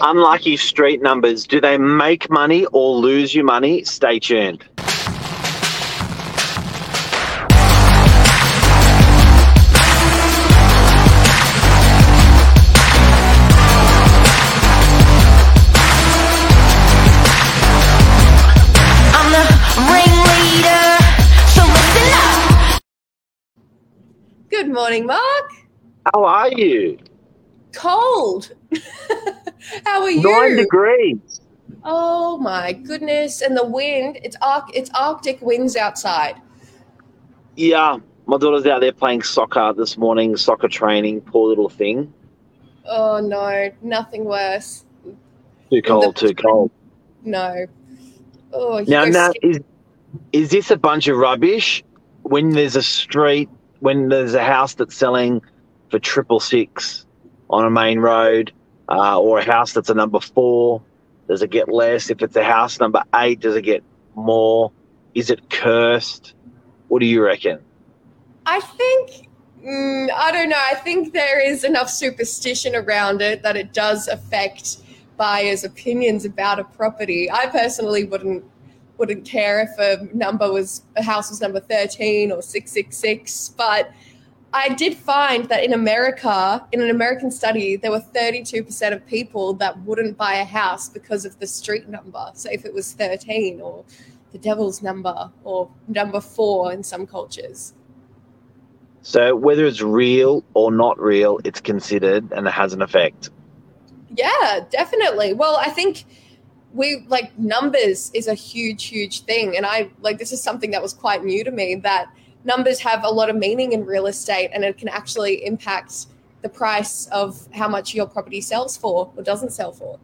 unlucky street numbers, do they make money or lose you money? Stay tuned. I'm the ringleader, so listen up. Good morning, Mark. How are you? Cold. Are? Nine degrees. Oh my goodness! And the wind. It's arc. It's Arctic winds outside. Yeah, my daughter's out there playing soccer this morning, soccer training. Poor little thing. Oh no, nothing worse. Too cold, too cold. No. Oh, Now, now is is this a bunch of rubbish? When there's a street, when there's a house that's selling for triple six on a main road, uh, or a house that's a number four, does it get less? If it's a house number eight, does it get more? Is it cursed? What do you reckon? I think. Mm, I don't know. I think there is enough superstition around it that it does affect buyers' opinions about a property. I personally wouldn't wouldn't care if a number was a house was number thirteen or six six six, but I did find that in America, in an American study, there were 32% of people that wouldn't buy a house because of the street number. So if it was 13 or the devil's number or number four in some cultures. So whether it's real or not real, it's considered and it has an effect. Yeah, definitely. Well, I think we like numbers is a huge, huge thing. And I like this is something that was quite new to me that numbers have a lot of meaning in real estate and it can actually impact the price of how much your property sells for or doesn't sell for.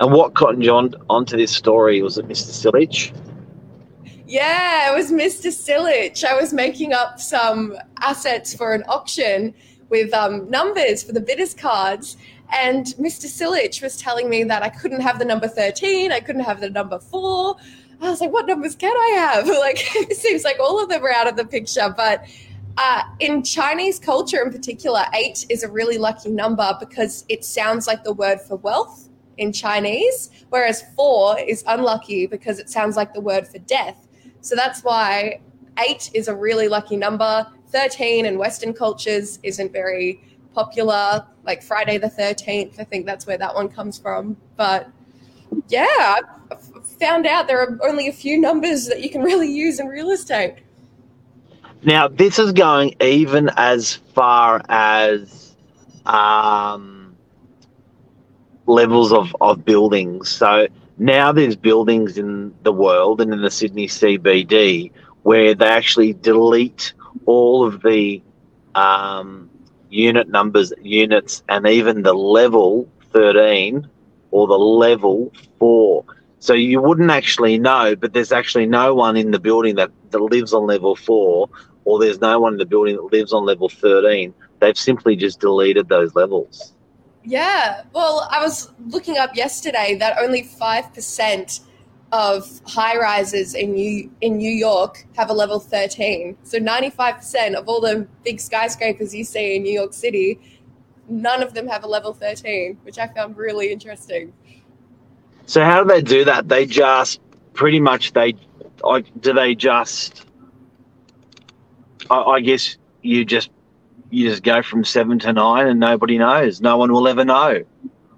And what cottoned you on onto this story was it Mr. Silich? Yeah, it was Mr. Silich. I was making up some assets for an auction with um, numbers for the bidders cards. And Mr. Silich was telling me that I couldn't have the number 13, I couldn't have the number four. I was like, what numbers can I have? Like, it seems like all of them are out of the picture. But uh, in Chinese culture in particular, eight is a really lucky number because it sounds like the word for wealth in Chinese, whereas four is unlucky because it sounds like the word for death. So that's why eight is a really lucky number. 13 in Western cultures isn't very popular. Like Friday the 13th, I think that's where that one comes from. But yeah, I f- found out there are only a few numbers that you can really use in real estate. Now, this is going even as far as um, levels of, of buildings. So now there's buildings in the world and in the Sydney CBD where they actually delete all of the um, unit numbers, units, and even the level 13 or the level 4. So you wouldn't actually know, but there's actually no one in the building that, that lives on level 4 or there's no one in the building that lives on level 13. They've simply just deleted those levels. Yeah. Well, I was looking up yesterday that only 5% of high rises in New, in New York have a level 13. So 95% of all the big skyscrapers you see in New York City, none of them have a level 13, which I found really interesting. So how do they do that? They just pretty much they like do they just I, I guess you just you just go from seven to nine and nobody knows. No one will ever know.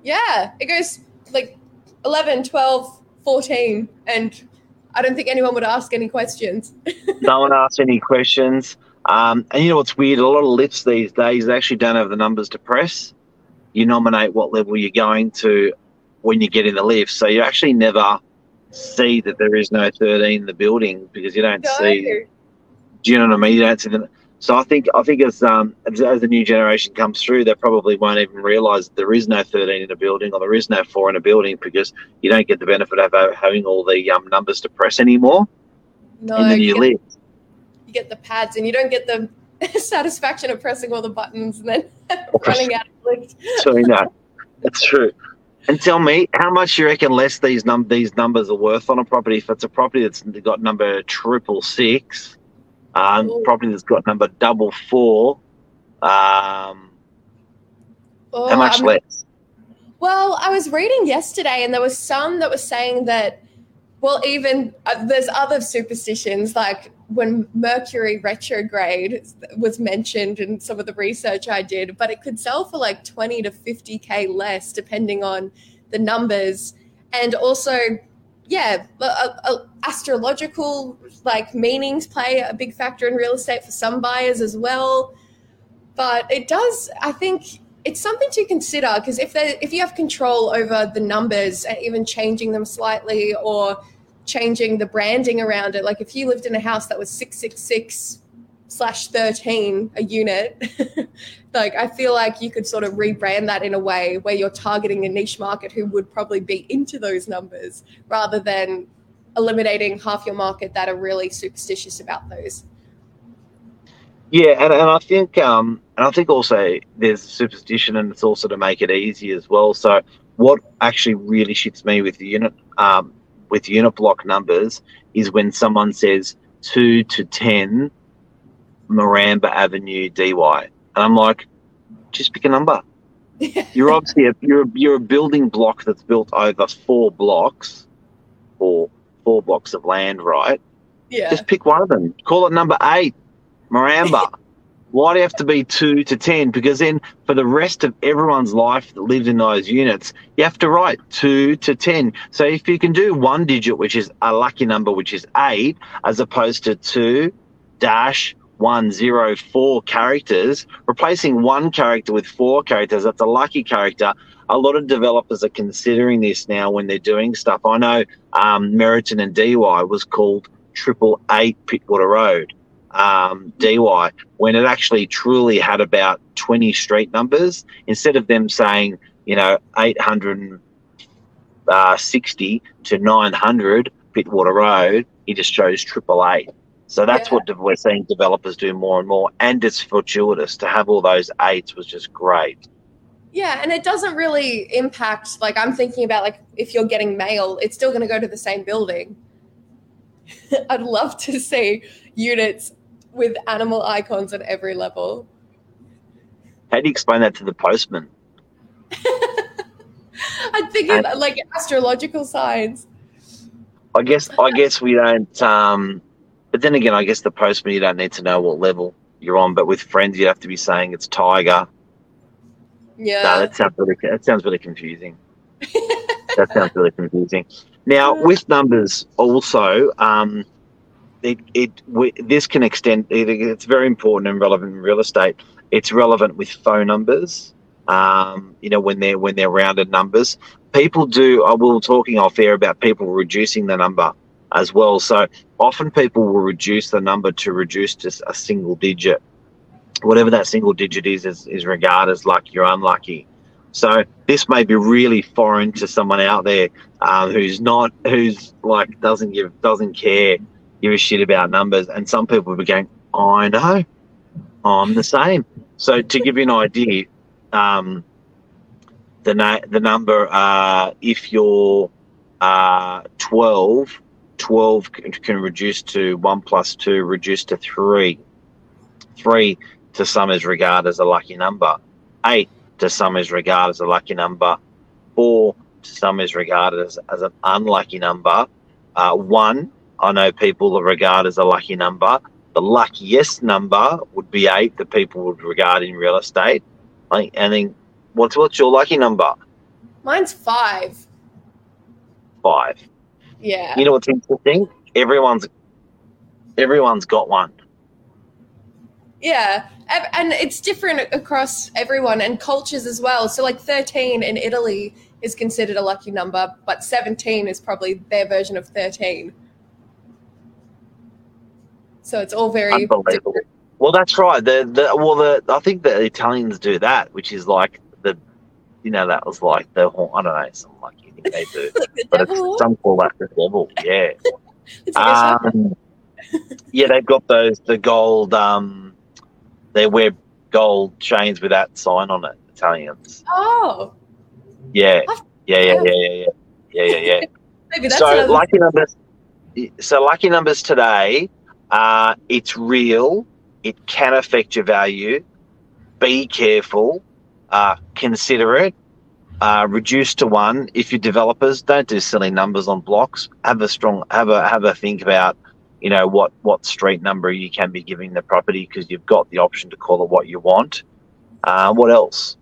Yeah, it goes like 11, 12, 14, and I don't think anyone would ask any questions. no one asks any questions. Um, and you know what's weird? A lot of lifts these days they actually don't have the numbers to press. You nominate what level you're going to when you get in the lift, so you actually never see that there is no 13 in the building because you don't No. see. Do you know what I mean? You don't see them. So I think I think as um as, as the new generation comes through, they probably won't even realise there is no 13 in a building or there is no four in a building because you don't get the benefit of having all the um, numbers to press anymore No, in the you lift. you get the pads and you don't get the satisfaction of pressing all the buttons and then running out of lift. So you know, that's true. And tell me, how much you reckon less these num these numbers are worth on a property? If it's a property that's got number triple six, um, Ooh. property that's got number double four, um, Oh, how much I'm- less? Well, I was reading yesterday, and there was some that was saying that, well, even uh, there's other superstitions like when Mercury retrograde was mentioned in some of the research I did, but it could sell for like 20 to 50k less depending on the numbers, and also, yeah, a, a, astrological like meanings play a big factor in real estate for some buyers as well. But it does, I think, it's something to consider because if they if you have control over the numbers and even changing them slightly or changing the branding around it like if you lived in a house that was 666 slash 13 a unit like i feel like you could sort of rebrand that in a way where you're targeting a niche market who would probably be into those numbers rather than eliminating half your market that are really superstitious about those Yeah, and, and I think um, and I think also there's superstition, and it's also to make it easy as well. So what actually really shits me with the unit um, with unit block numbers is when someone says two to ten Maramba Avenue DY, and I'm like, just pick a number. You're obviously a, you're a, you're a building block that's built over four blocks or four blocks of land, right? yeah Just pick one of them. Call it number eight, Maramba. Why do you have to be two to ten? Because then for the rest of everyone's life that lives in those units, you have to write two to ten. So if you can do one digit, which is a lucky number, which is eight, as opposed to two dash one zero four characters, replacing one character with four characters, that's a lucky character. A lot of developers are considering this now when they're doing stuff. I know um, Meriton and DY was called Triple Eight Pittwater Road um, DY when it actually truly had about 20 street numbers. Instead of them saying, you know, 860 to 900 Pittwater Road, he just chose triple eight. So that's Yeah. what we're seeing developers do more and more. And it's fortuitous to have all those eights was just great. Yeah, and it doesn't really impact. Like I'm thinking about like if you're getting mail, it's still going to go to the same building. I'd love to see units with animal icons at every level. How do you explain that to the postman? I'm thinking like astrological signs. I guess I guess we don't. Um, but then again, I guess the postman you don't need to know what level you're on. But with friends, you have to be saying it's tiger. Yeah. No, that sounds really that sounds really confusing. that sounds really confusing. Now with numbers also, um, it it we, this can extend. It, it's very important and relevant in real estate. It's relevant with phone numbers. Um, you know when they're when they're rounded numbers. People do. I will talking off air about people reducing the number as well. So often people will reduce the number to reduce to a single digit. Whatever that single digit is, is, is regarded as lucky or unlucky. So this may be really foreign to someone out there um, who's not, who's like doesn't give, doesn't care, give a shit about numbers. And some people be going, I know, I'm the same. So to give you an idea, um, the na- the number, uh, if you're uh, 12, 12 can, can reduce to 1 plus 2, reduce to 3. 3 to some is regarded as a lucky number. 8 to some is regarded as a lucky number. 4 to some is regarded as, as an unlucky number. Uh, 1, I know people regard as a lucky number. The luckiest number would be 8 that people would regard in real estate. I think, and then what's, what's your lucky number? Mine's five. 5. Yeah. You know what's interesting? Everyone's everyone's got one. Yeah, and it's different across everyone and cultures as well. So, like 13 in Italy is considered a lucky number, but 17 is probably their version of 13. So it's all very Unbelievable. different. Well, that's right. The the well, the I think the Italians do that, which is like the, you know, that was like the I don't know, some lucky thing they do, Like the but it's, some call that the devil. Yeah. Like Um, yeah, they've got those the gold. Um, they wear gold chains with that sign on it. Italians. oh, Yeah, yeah, yeah, yeah, yeah, yeah, yeah, yeah. yeah. maybe that's so lucky numbers. So lucky numbers today. Uh, it's real. It can affect your value. Be careful. Uh, consider it. uh, reduce to one. If you're developers, don't do silly numbers on blocks. Have a strong, have a have a think about, you know, what what street number you can be giving the property because you've got the option to call it what you want. Uh, what else?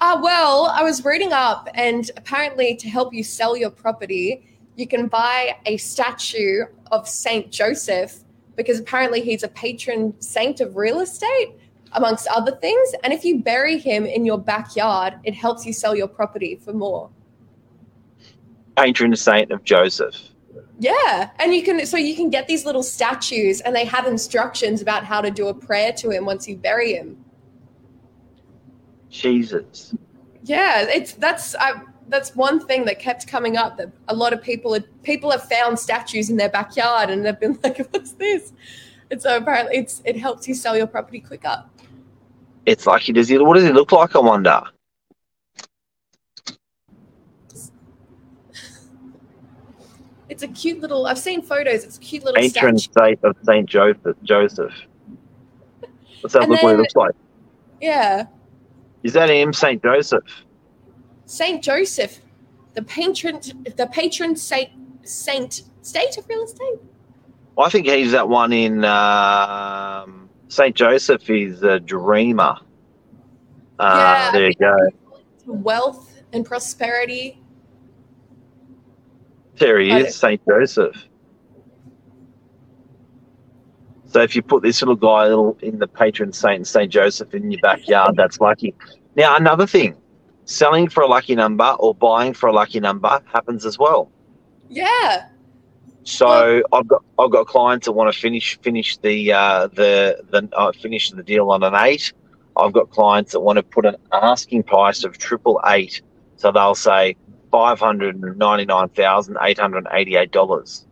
Uh, well, I was reading up, and apparently, to help you sell your property, you can buy a statue of Saint Joseph because apparently he's a patron saint of real estate, amongst other things. And if you bury him in your backyard, it helps you sell your property for more. Patron saint of Joseph. Yeah, and you can so you can get these little statues, and they have instructions about how to do a prayer to him once you bury him. Jesus. Yeah, it's that's I, that's one thing that kept coming up that a lot of people had, people have found statues in their backyard and they've been like, "What's this?" And so apparently, it's it helps you sell your property quicker. It's like he does. He, what does he look like? I wonder. It's a cute little. I've seen photos. It's a cute little Patron statue. saint of Saint Joseph. Joseph. What's that And look what he looks like? Yeah, Is that him, Saint Joseph? Saint Joseph, the patron, the patron saint, saint state of real estate. Well, I think he's that one in um, Saint Joseph. Is a dreamer. Uh, Yeah, there you go. Wealth and prosperity. There he is, Saint Joseph. So if you put this little guy little in the patron saint Saint Joseph in your backyard, that's lucky. Now another thing, selling for a lucky number or buying for a lucky number happens as well. Yeah, So I've got I've got clients that want to finish finish the uh, the the uh, finish the deal on an eight. I've got clients that want to put an asking price of triple eight, so they'll say five hundred ninety nine thousand eight hundred eighty eight dollars.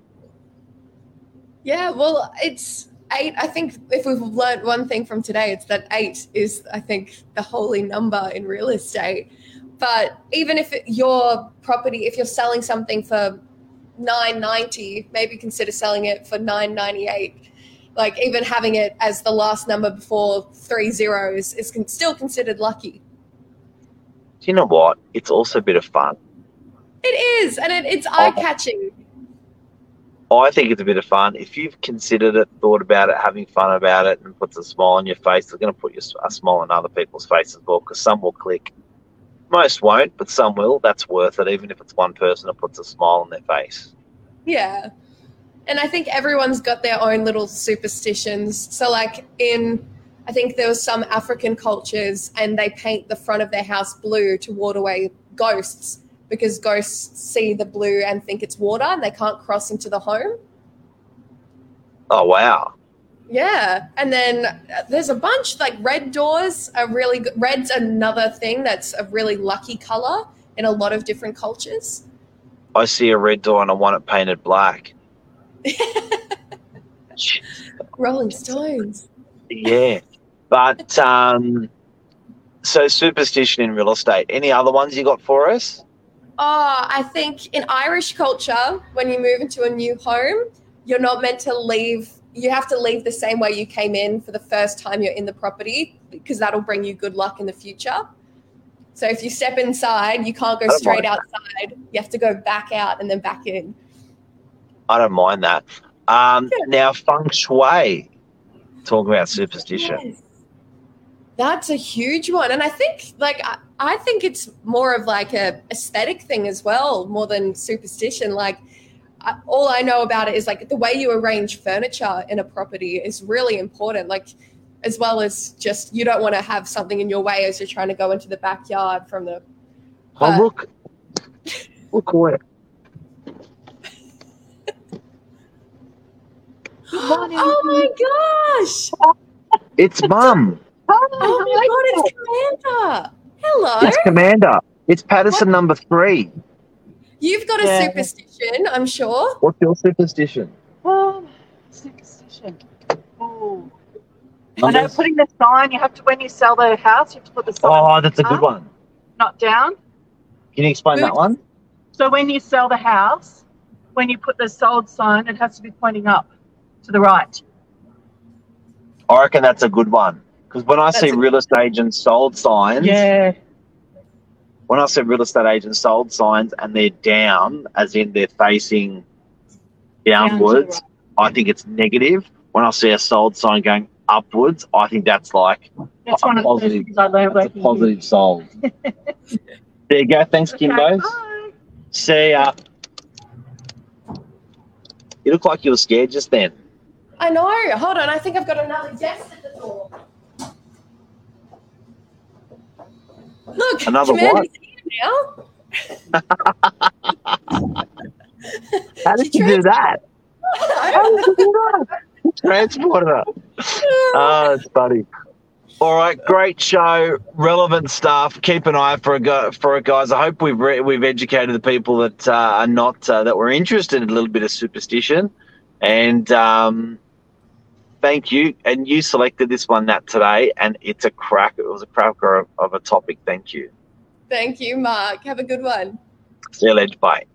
yeah. Well, it's eight. I think if we've learned one thing from today, it's that eight is, I think, the holy number in real estate. But even if it, your property, if you're selling something for nine ninety, maybe consider selling it for nine ninety eight. Like even having it as the last number before three zeros is con- still considered lucky. Do you know what? It's also a bit of fun. It is, and it, it's oh. eye catching. I think it's a bit of fun. If you've considered it, thought about it, having fun about it, and puts a smile on your face, it's going to put your, a smile on other people's faces as well, because some will click. Most won't, but some will. That's worth it, even if it's one person that puts a smile on their face. Yeah. And I think everyone's got their own little superstitions. So, like in, I think there was some African cultures, and they paint the front of their house blue to ward away ghosts because ghosts see the blue and think it's water and they can't cross into the home. Oh, wow. Yeah. And then uh, there's a bunch like red doors are really good. Red's another thing that's a really lucky color in a lot of different cultures. I see a red door and I want it painted black. Rolling Stones. Yeah. But, um, so superstition in real estate. Any other ones you got for us? Oh, I think in Irish culture, when you move into a new home, you're not meant to leave. You have to leave the same way you came in for the first time you're in the property because that'll bring you good luck in the future. So if you step inside, you can't go straight mind outside. You have to go back out and then back in. I don't mind that. Um, now, feng shui. Talking about superstition. Yes. That's a huge one. And I think like I, I think it's more of like a aesthetic thing as well, more than superstition. Like I, all I know about it is like the way you arrange furniture in a property is really important. Like as well as just you don't want to have something in your way as you're trying to go into the backyard from the Oh, Uh, look. Look where. Oh my gosh! It's mum. Oh my god, it's Commander! Hello. It's Commander. It's Patterson number three. You've got a superstition, I'm sure. What's your superstition? Um, superstition. Ooh. I know Numbers? putting the sign, you have to, when you sell the house, you have to put the sign Oh, that's a good one. not down. Can you explain that one? So when you sell the house, when you put the sold sign, it has to be pointing up to the right. I reckon that's a good one. Because when I see a- real estate agents sold signs, Yeah. when I see real estate agent sold signs and they're down, as in they're facing Down downwards, right. I think it's negative. When I see a sold sign going upwards, I think that's like That's a one of the positive- things I learned that's a positive sold. there you go. Thanks, here. Kimbo. Bye. See ya. You look like you were scared just then. I know. Hold on. I think I've got another guest at the door. Look, Another here. How did you do that? How don't did you do that? Transported. Oh, it's funny. All right, great show, relevant stuff. Keep an eye for a go, for it, guys. I hope we've re- we've educated the people that uh, are not uh, that were interested in a little bit of superstition, and um, thank you. And you selected this one Nat today, and it's a crack. It was a cracker of, of a topic. Thank you. Thank you, Mark. Have a good one. See you later. Bye.